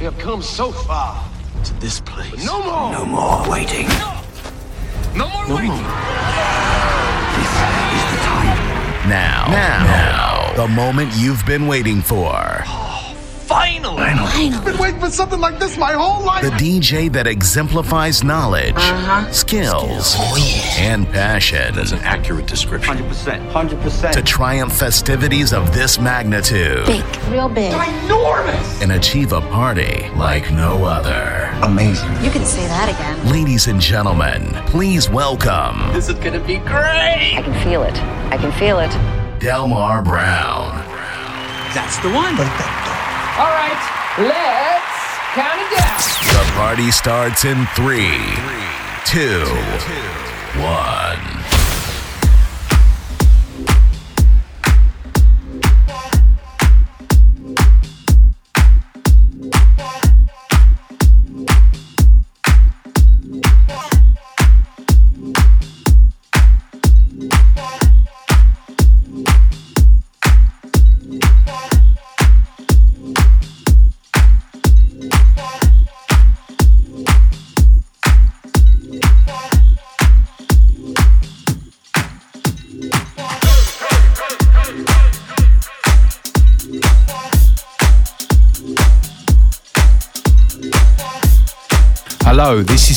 We have come so far to this place. But no more. No more waiting. No more No waiting. more. This is the time. Now, now, now, the moment you've been waiting for. Finally. Been waiting for something like this my whole life. The DJ that exemplifies knowledge, uh-huh. skills, oh, and passion That's an accurate description. 100%. 100%. to triumph festivities of this magnitude Big, real big. Enormous. and achieve a party like no other. Amazing. You can say that again. Ladies and gentlemen, please welcome This is gonna be great. I can feel it. I can feel it. Delmar Browne. That's the one. All right, let's count it down. The party starts in three, two, one.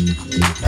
Mm-hmm.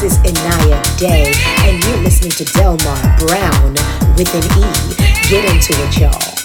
This is Inaya Day, and you're listening to Delmar Browne with an E. Get into it, y'all.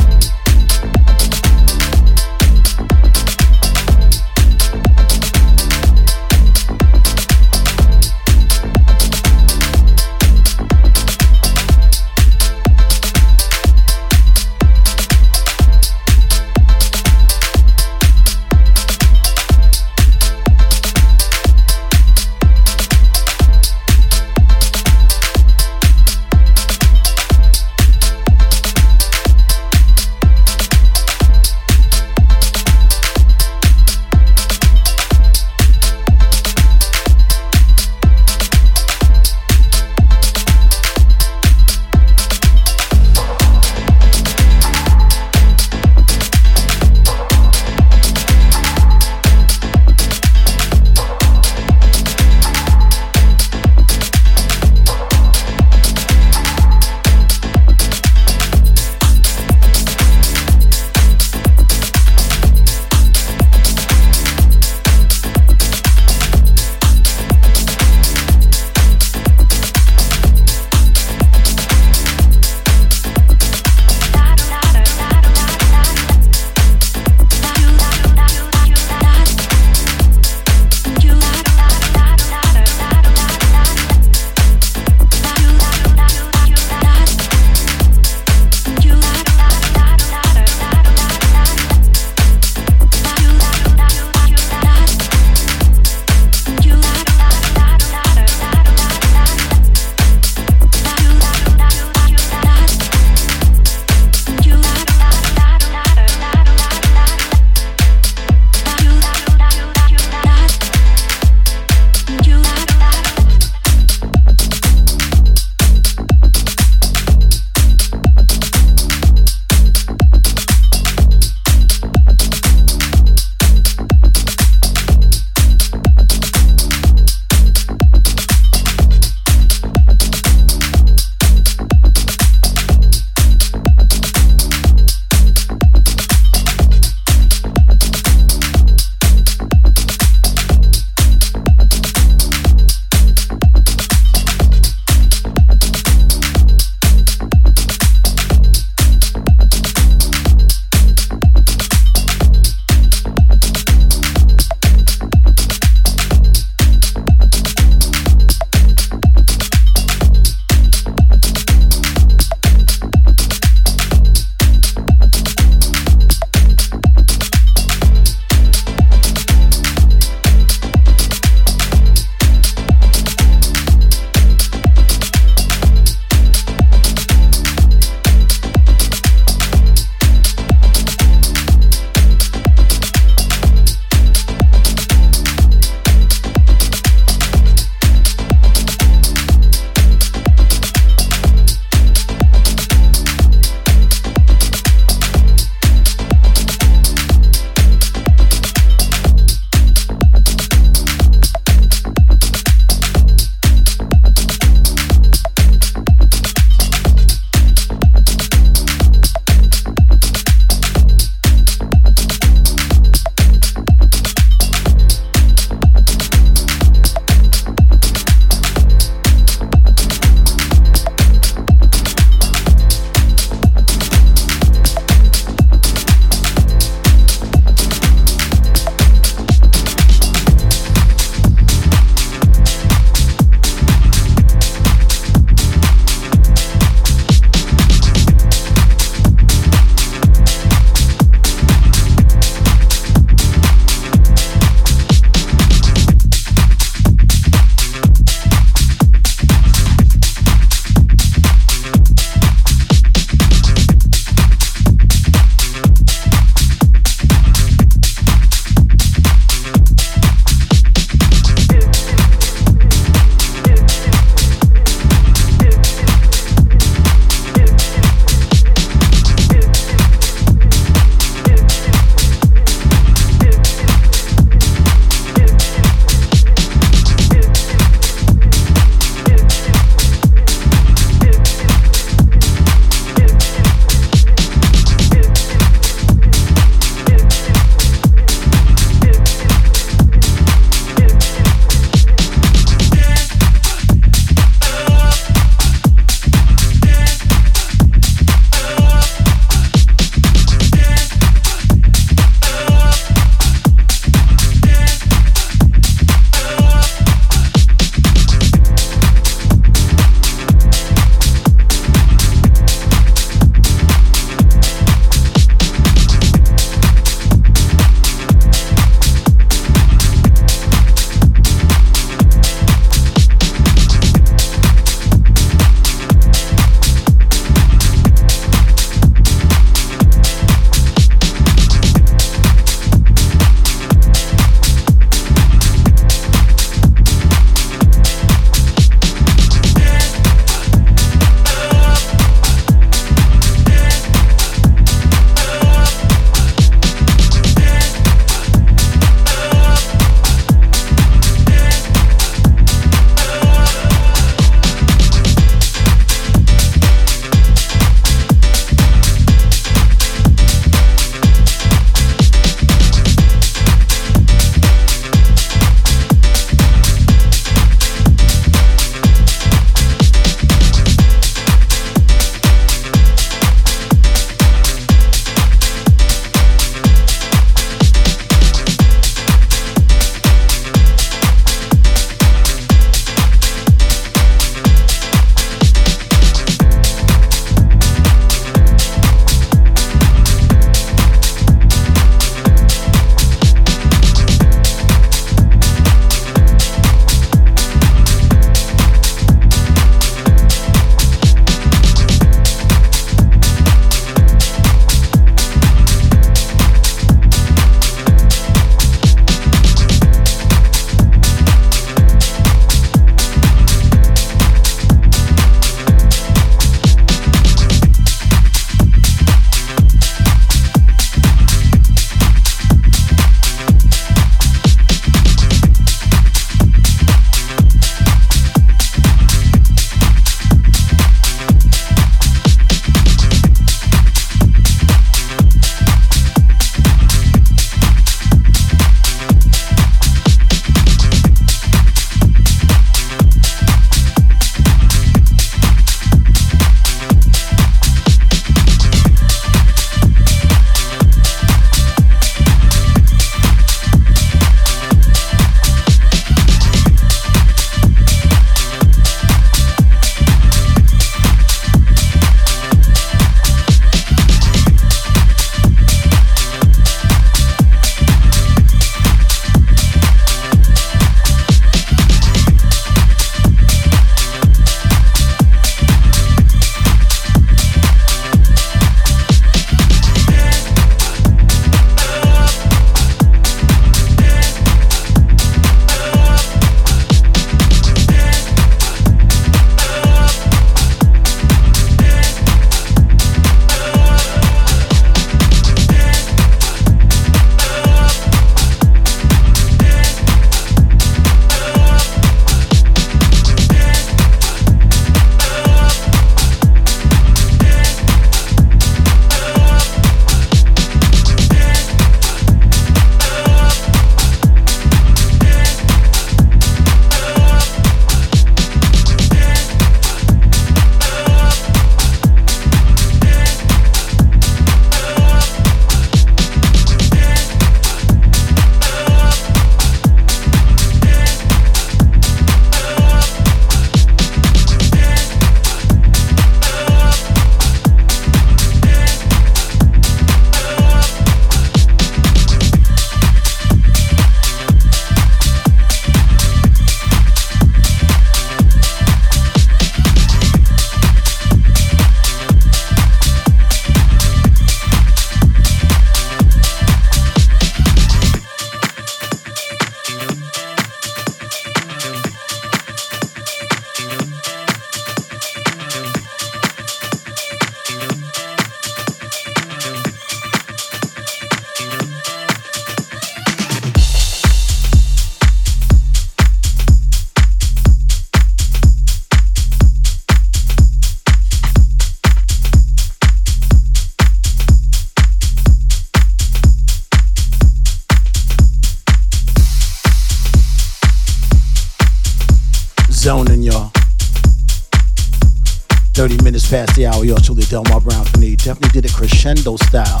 Hour, y'all truly Delmar Browne for me. Definitely did it crescendo style.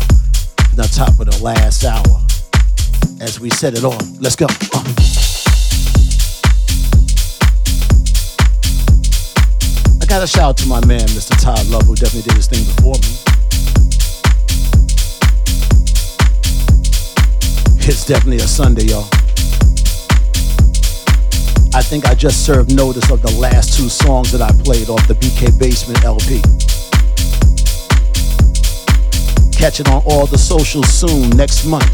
The top of the last hour. As we set it on. Let's go. Uh. I got a shout out to my man, Mr. Todd Love, who definitely did his thing before me. It's definitely a Sunday, y'all. I think I just served notice of the last two songs that I played off the BK Basement LP. Catch it on all the socials soon next month.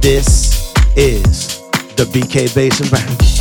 This is the BK Basement Band.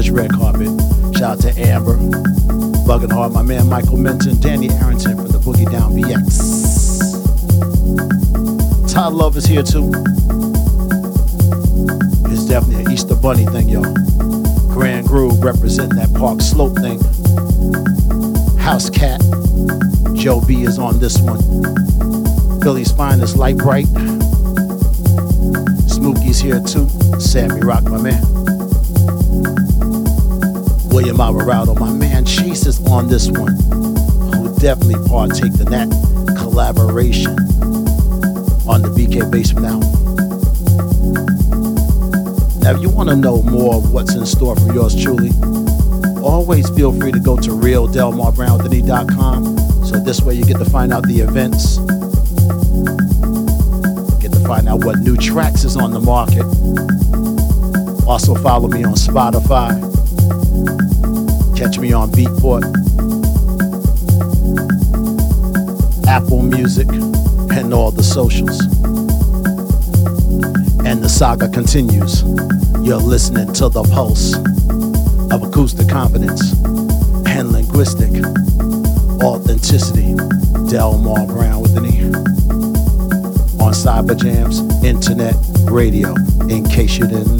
This red carpet. Shout out to Amber, Bugging Hard, my man Michael Minton, Danny Arrington from the Boogie Down BX. Todd Love is here too. It's definitely an Easter Bunny thing, y'all. Grand Groove representing that Park Slope thing. House Cat. Joe B is on this one. Philly's finest, Light Bright. Smokey's here too. Sammy Rock, my man. William Alvarado, my man. Chase is on this one. Who definitely partake in that collaboration on the BK Basement album. Now, if you want to know more of what's in store for yours truly, always feel free to go to realdelmarbrownwiththeknee.com. So this way you get to find out the events, get to find out what new tracks is on the market. Also follow me on Spotify. Catch me on Beatport, Apple Music and all the socials. And the saga continues. You're listening to the pulse of acoustic confidence and linguistic authenticity. Delmar Browne with an E. On Cyberjamz Internet Radio, in case you didn't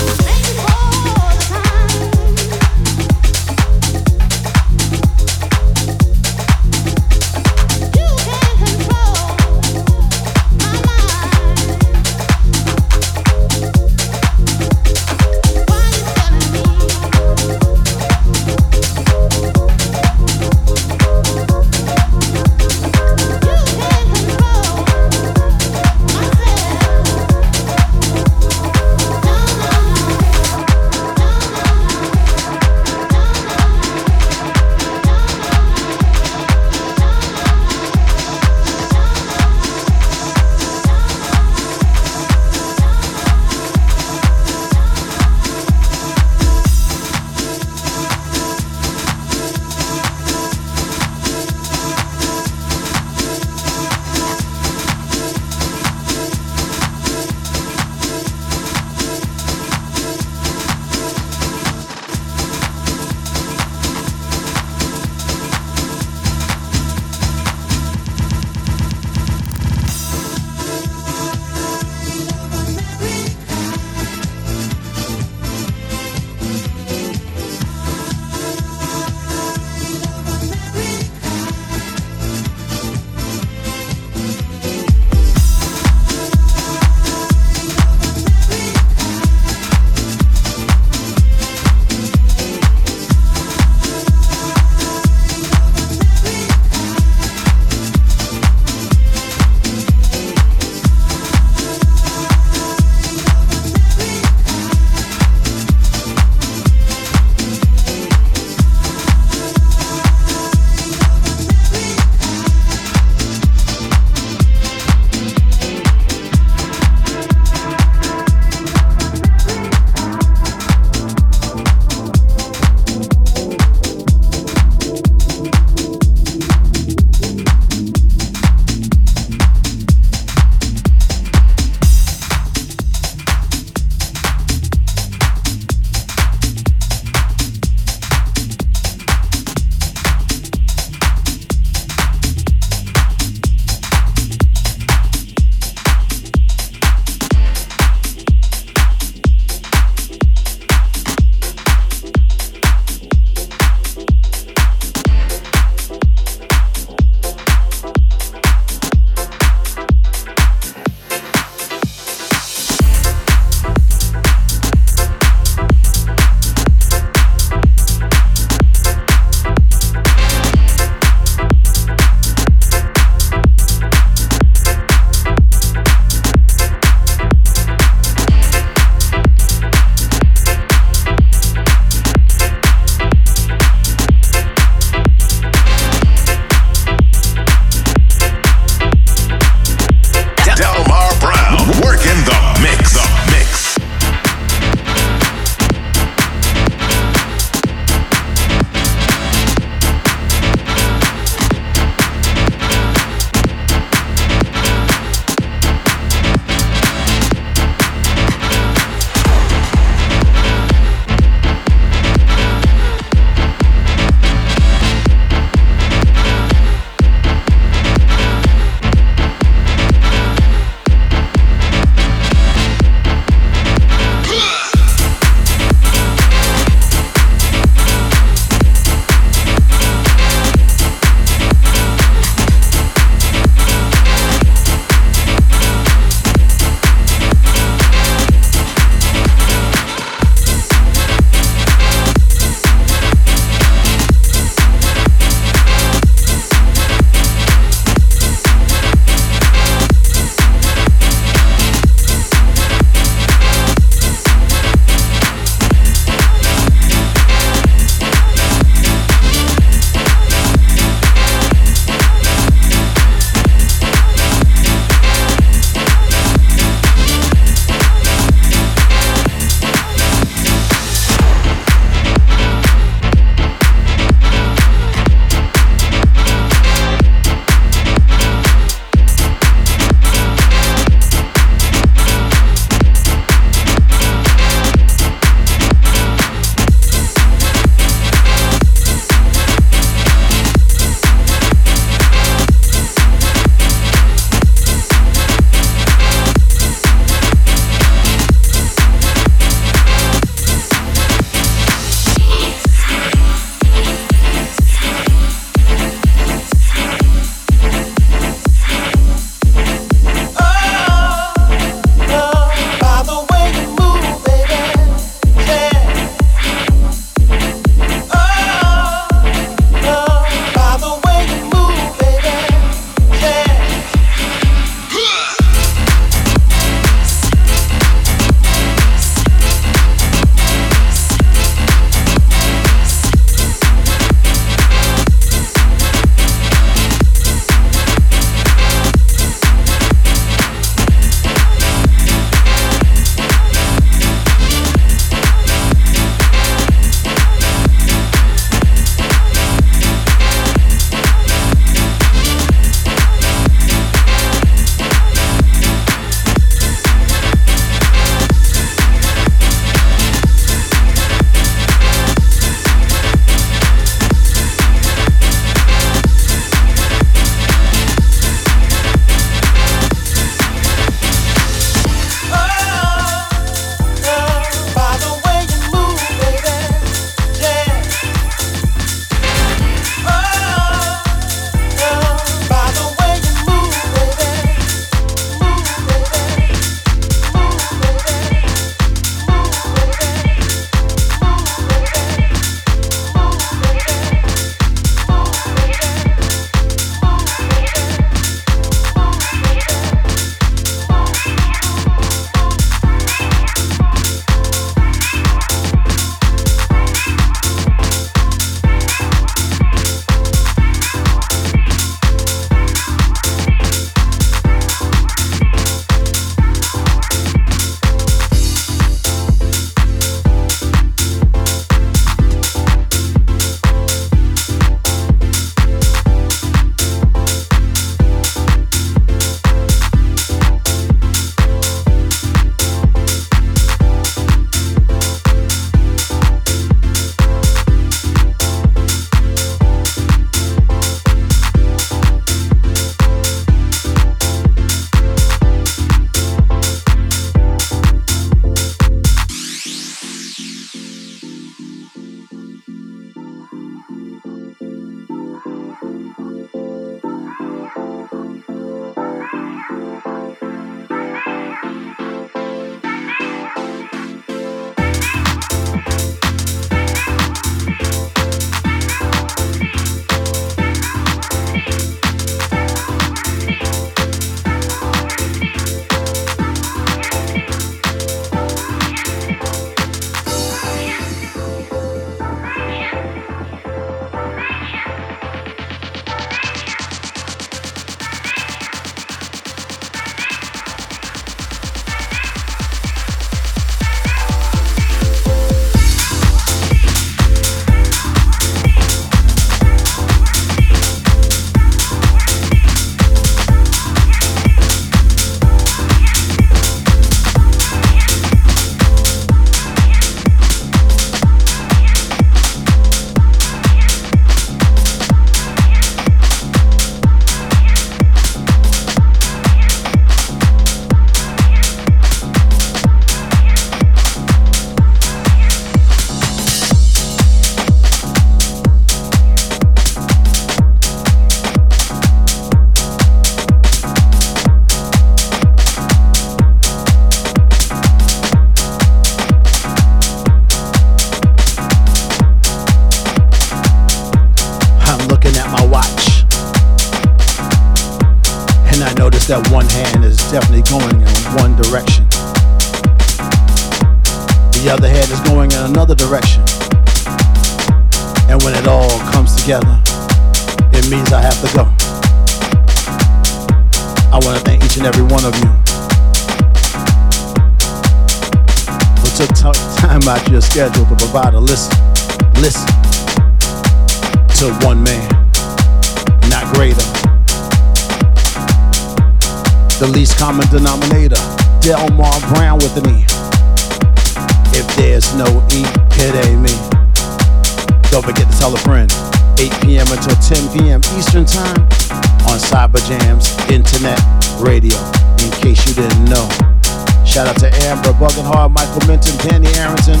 Buggenhard, Danny Arrington,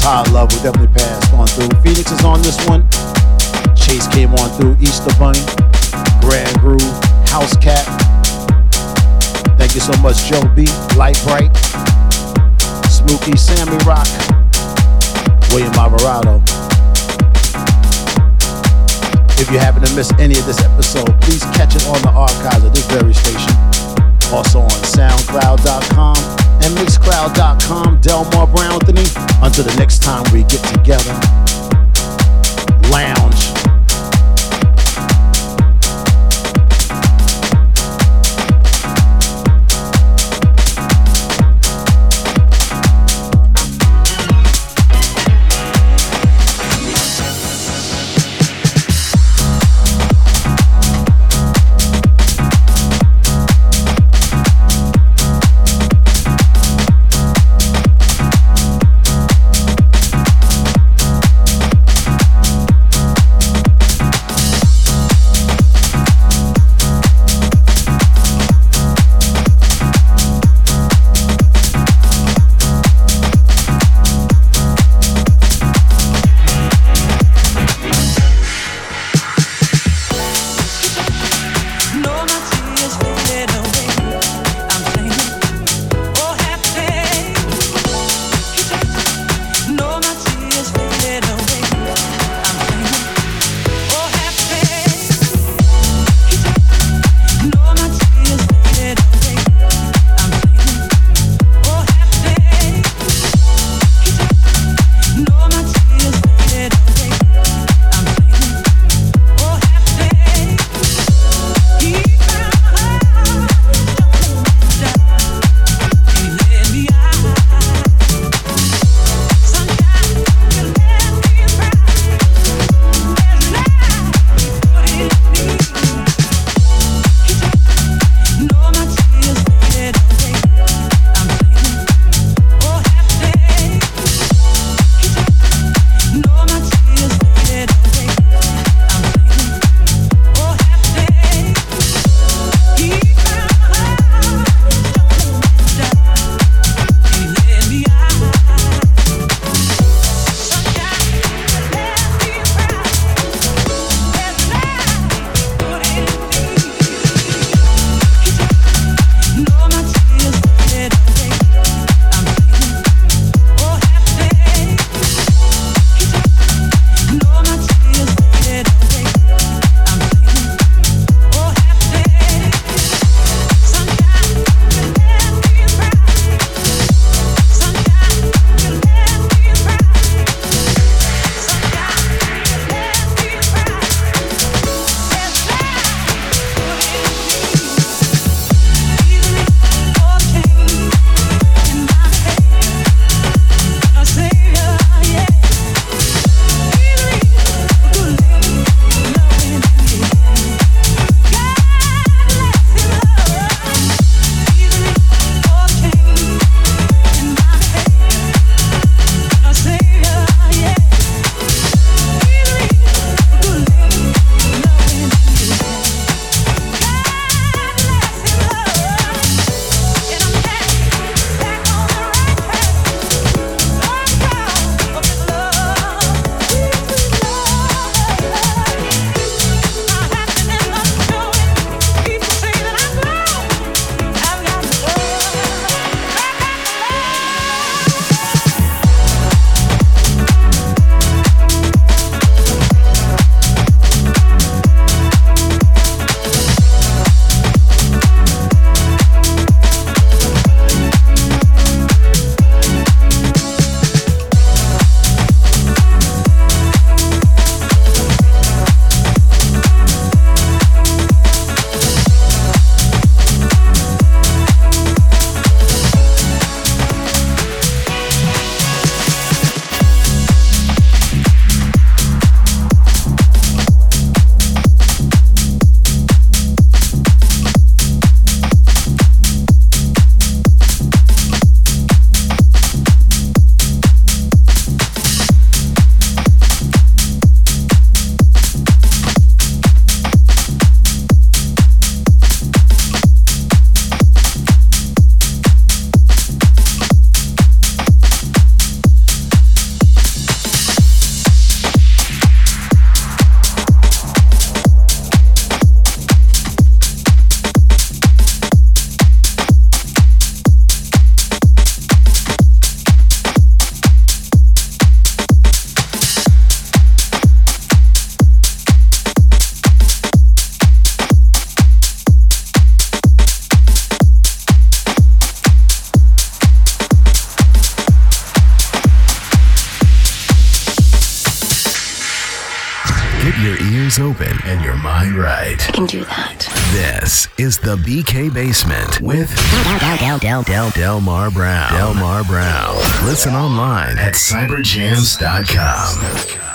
Todd Love, who definitely passed on through. Phoenix is on this one. Chase came on through. Easter Bunny, Grand Groove, House Cat. Thank you so much, Joe B, Light Bright, Smokey, Sammy Rock, William Alvarado. If you happen to miss any of this episode, please catch it on the archives of this very station. Also on SoundCloud.com and Mixcloud.com. Delmar Browne me. Until the next time we get together, lounge. The BK Basement with Del, Del, Del, Delmar Browne. Delmar Browne. Listen online at cyberjamz.com.